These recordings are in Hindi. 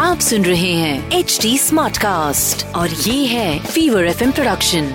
आप सुन रहे हैं एच डी स्मार्ट कास्ट और ये है fever F production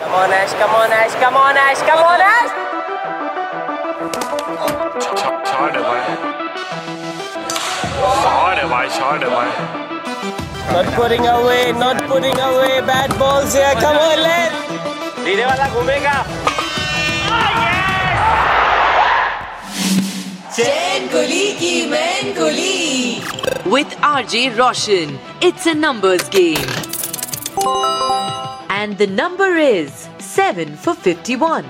come on Ash come on Ash come on Ash come on Ash छोड़ भाई छोड़ भाई Not putting away, with RJ Roshan. It's a numbers game. And the number is 7 for 51.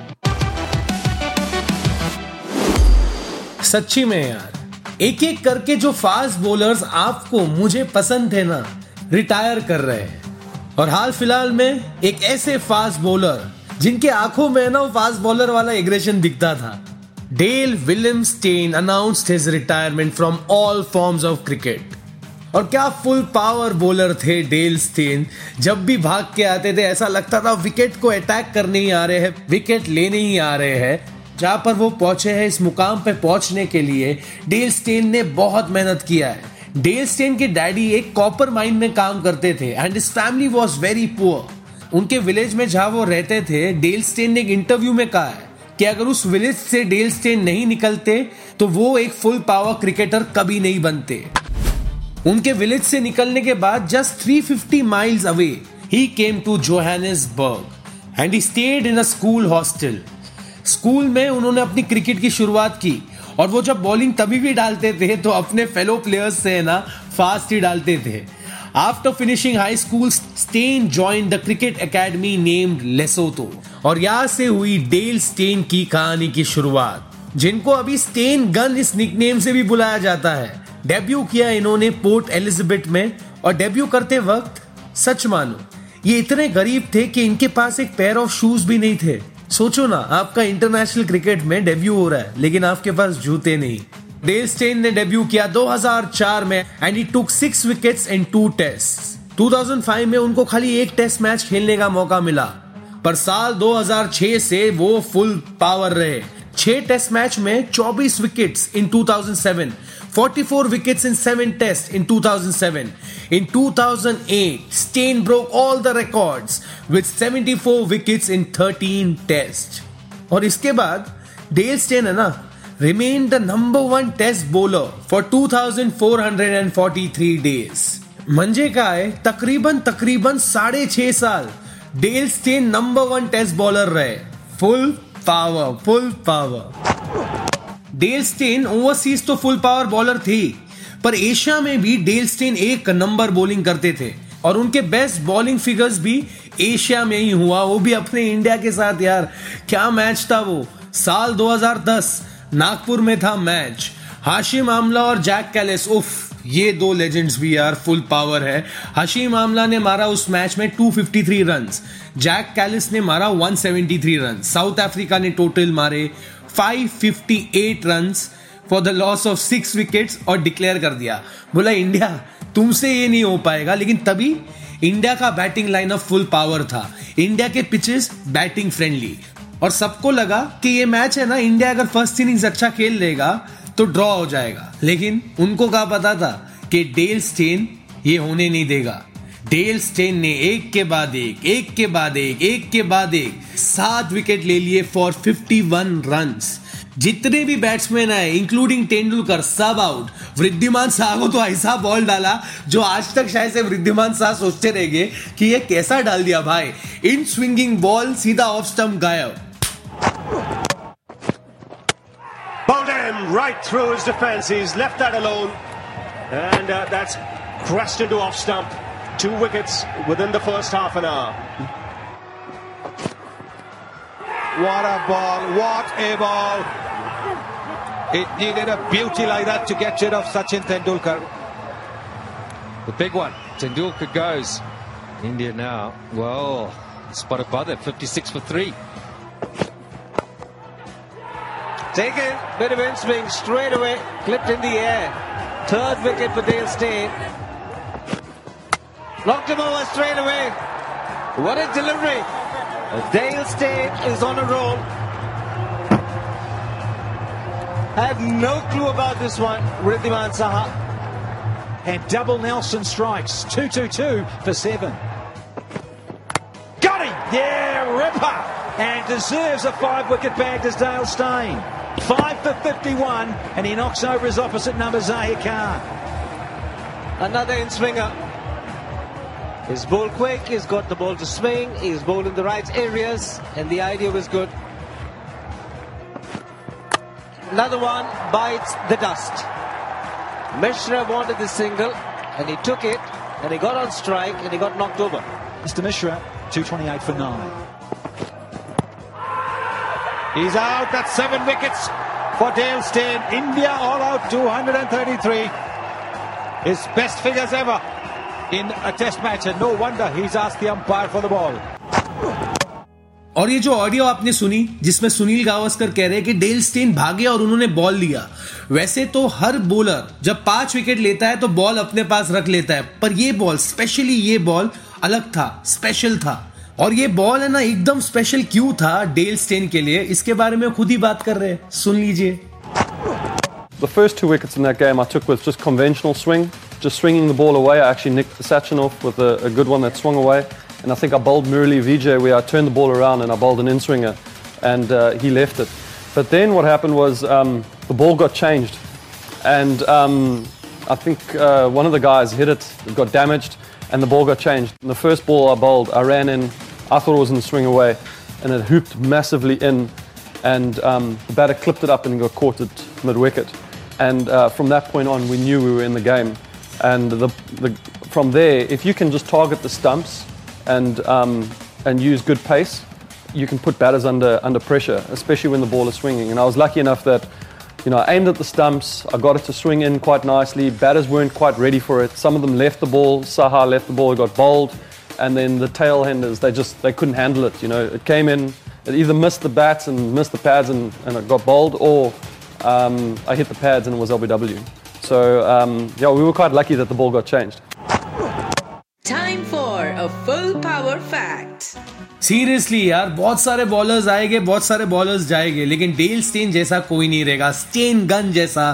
सच्ची में यार एक एक करके जो फास्ट बॉलर्स आपको मुझे पसंद थे ना रिटायर कर रहे हैं और हाल फ़िलहाल में एक ऐसे फास्ट बॉलर जिनके आँखों में ना वो फास्ट बॉलर वाला एग्रेशन दिखता था Dale William Steyn announced his retirement from all forms of cricket और क्या फुल पावर बॉलर थे डेल स्टेन जब भी भाग के आते थे, ऐसा लगता था विकेट को अटैक करने ही आ रहे हैं विकेट लेने ही आ रहे हैं। जहाँ पर वो पहुँचे हैं, इस मुकाम पे पहुँचने के लिए डेल स्टेन ने बहुत मेहनत किया है। डेल स्टेन के डैडी एक कॉपर माइन में काम करते थे and his family was very poor उनके विलेज में जहाँ वो रहते थे डेल स्टेन ने एक इंटरव्यू में कहा है। कि अगर उस विलेज से डेल स्टेन नहीं निकलते तो वो एक फुल पावर क्रिकेटर कभी नहीं बनते। उनके विलेज से निकलने के बाद just 350 miles away he came to Johannesburg and he stayed in a school hostel school में उन्होंने अपनी क्रिकेट की शुरुआत की और वो जब बॉलिंग तभी भी डालते थे तो अपने फेलो प्लेयर्स से ना फास्ट ही डालते थे। After finishing high school Steyn join the cricket academy named Lesotho और यहाँ से हुई डेल स्टेन की कहानी की शुरुआत, जिनको अभी स्टेन गन इस निकनेम से भी बुलाया जाता है। डेब्यू किया इन्होंने पोर्ट एलिजाबेथ में और डेब्यू करते वक्त, सच मानो, ये इतने गरीब थे कि इनके पास एक पेयर ऑफ़ शूज़ भी नहीं थे। सोचो ना, आपका इंटरनेशनल क्रिकेट में डेब्यू हो रहा है, लेकिन आपके पास जूते नहीं। डेल स्टेन ने डेब्यू किया 2004 में and he took six wickets in two test 2005 में उनको खाली एक टेस्ट मैच खेलने का मौका मिला। पर साल 2006 से वो फुल पावर रहे छह टेस्ट मैच में 24 wickets in 2007 44 wickets in 7 tests in 2007. In 2008, Stain broke all the records with 74 wickets in 13 tests. और इसके बाद डेल स्टेन है ना remained the number one test bowler for 2443 days. मंजे का है तकरीबन तकरीबन साढ़े छह साल Dale Steyn number one test bowler रहे। Full power full power Dale Steyn overseas तो फुल पावर बॉलर थी, पर एशिया में भी डेल स्टेन एक नंबर बॉलिंग करते थे। और उनके बेस्ट बॉलिंग फिगर्स भी एशिया में ही हुआ। वो भी अपने इंडिया के साथ, यार। क्या मैच था वो? साल 2010 नागपुर में था मैच हाशिम आमला और जैक कैलिस, उफ। ये दो लेजेंड्स भी यार फुल पावर है। हशीम आमला ने मारा उस मैच में 253 रन्स जैक कैलिस ने मारा 173 रन साउथ अफ्रीका ने टोटल मारे 558 runs for the loss of six wickets और डिक्लेयर कर दिया। बोला, इंडिया, तुमसे ये नहीं हो पाएगा। लेकिन तभी इंडिया का batting line up full power था। इंडिया के पिचेस बैटिंग फ्रेंडली और सबको लगा कि ये मैच है ना, इंडिया अगर फ़र्स्ट इनिंग्स अच्छा खेल लेगा तो ड्रॉ हो जाएगा। लेकिन उनको क्या पता था कि डेल स्टेन ये होने नहीं देगा। डेल स्टेन ने एक के बाद एक एक के बाद एक एक के बाद एक, सात विकेट ले लिए फॉर 51 रन्स जितने भी बैट्समैन आए इंक्लूडिंग तेंदुलकर सब आउट वृद्धिमान शाह को तो ऐसा बॉल डाला, जो आज तक शायद से वृद्धिमान शाह सोचते रहेंगे कि ये कैसा डाल दिया भाई। इन स्विंगिंग बॉल सीधा ऑफ़ स्टम्प गायब। Bowled right through his defence. He's left that alone. And uh, that's crashed into off stump. Two wickets within the first half an hour. What a ball. What a ball. It needed a beauty like that to get rid of Sachin Tendulkar. The big one. Tendulkar goes. India now. Well, spotted by that 56 for three. Taken. Bit of in swing straight away. Clipped in the air. Third wicket for Dale Steyn. Knocked him over straight away. What a delivery. Dale Steyn is on a roll. Had no clue about this one, Riddhiman Saha. And double Nelson strikes. 2-2-2 for seven. Got him! Yeah, ripper! And deserves a five-wicket bag to Dale Steyn. Five for 51, and he knocks over his opposite number, Zahir Khan. Another in swinger. He's bowled quick, he's got the ball to swing, he's bowled in the right areas, and the idea was good. Another one bites the dust. Mishra wanted the single, and he took it, and he got on strike, and he got knocked over. Mr. Mishra, 228 for nine. He's out. That's seven wickets for Dale Steyn. India all out 233. His best figures ever in a test match, and no wonder he's asked the umpire for the ball. और ये जो ऑडियो आपने सुनी जिसमें सुनील गावस्कर कह रहे हैं कि डेल स्टेन भागे और उन्होंने बॉल लिया वैसे तो हर बॉलर जब पाँच विकेट लेता है तो बॉल अपने पास रख लेता है पर ये बॉल स्पेशली ये बॉल अलग था स्पेशल था और ये बॉल है ना एकदम स्पेशल क्यों था डेल स्टेन के लिए इसके बारे में खुद ही बात कर रहे हैं सुन लीजिए The first two wickets in that game I took with just conventional swing, just swinging the ball away. I actually nicked Sachin off with a, a good one that swung away. And I think I bowled Murali Vijay where I turned the ball around and I bowled an in-swinger and uh, he left it. But then what happened was um, the ball got changed. And um, I think uh, one of the guys hit it, it got damaged, and the ball got changed. And the first ball I bowled, I ran in, I thought it was in the swing away, and it hooped massively in. And um, the batter clipped it up and got caught at mid wicket. And uh, from that point on, we knew we were in the game. And the, the, from there, if you can just target the stumps and, um, and use good pace, you can put batters under, under pressure, especially when the ball is swinging. And I was lucky enough that you know, I aimed at the stumps, I got it to swing in quite nicely. Batters weren't quite ready for it. Some of them left the ball, Saha left the ball, got bowled, and then the tail henders, they just they couldn't handle it. You know, it came in, it either missed the bats and missed the pads and, and it got bowled, or um, I hit the pads and it was LBW. So um, yeah, we were quite lucky that the ball got changed. Time for a full power fact. Seriously यार बहुत सारे बॉलर्स आएंगे बहुत सारे बॉलर्स जाएंगे लेकिन डेल स्टेन जैसा कोई नहीं रहेगा स्टेन गन जैसा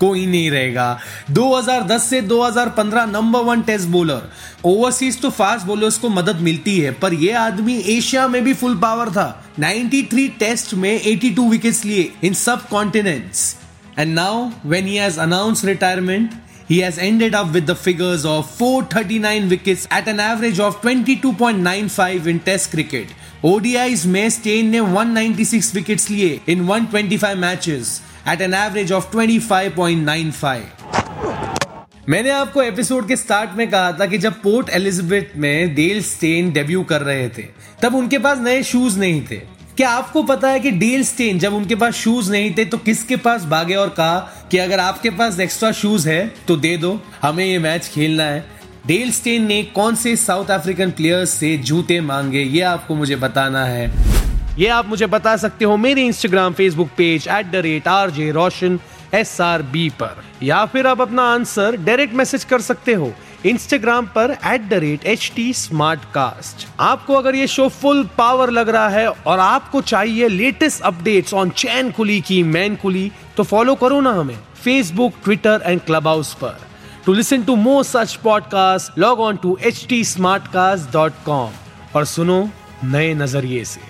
कोई नहीं रहेगा। 2010 से 2015 number one test bowler overseas तो फास्ट बॉलर्स को मदद मिलती है, पर यह आदमी एशिया में भी फुल पावर था। 93 टेस्ट में 82 विकेट्स लिए इन सब continents and now when he has announce retirement he has ended up with the figures of 439 wickets at an average of 22.95 in test cricket. ODIs में स्टेन ने 196 विकेट्स लिए in 125 matches at an average of 25.95. मैंने आपको एपिसोड के स्टार्ट में कहा था कि जब पोर्ट एलिजाबेथ में डेल स्टेन डेब्यू कर रहे थे, तब उनके पास नए शूज़ नहीं थे। क्या आपको पता है कि डेल स्टेन जब उनके पास शूज़ नहीं थे तो किसके पास भागे और कहा कि अगर आपके पास एक्स्ट्रा शूज़ है तो दे दो, हमें ये मैच खेलना है। डेल स्टेन ने कौन से साउथ अफ्रीकन प्लेयर्स से जूते मांगे, ये आपको मुझे बताना है। ये आप मुझे बता सकते हो मेरे Instagram Facebook page at the rate R J Roshan S R B पर। या फिर आप अपना आंसर डायरेक्ट मैसेज कर सकते हो इंस्टाग्राम पर at the rate H T Smartcast आपको अगर ये शो फुल पावर लग रहा है और आपको चाहिए latest updates on Chain Kuli Ki Main Kuli तो फॉलो करो ना हमें Facebook Twitter and club house पर। To listen to more such podcast log on to H T Smartcast dot com और सुनो नए नज़रिए से।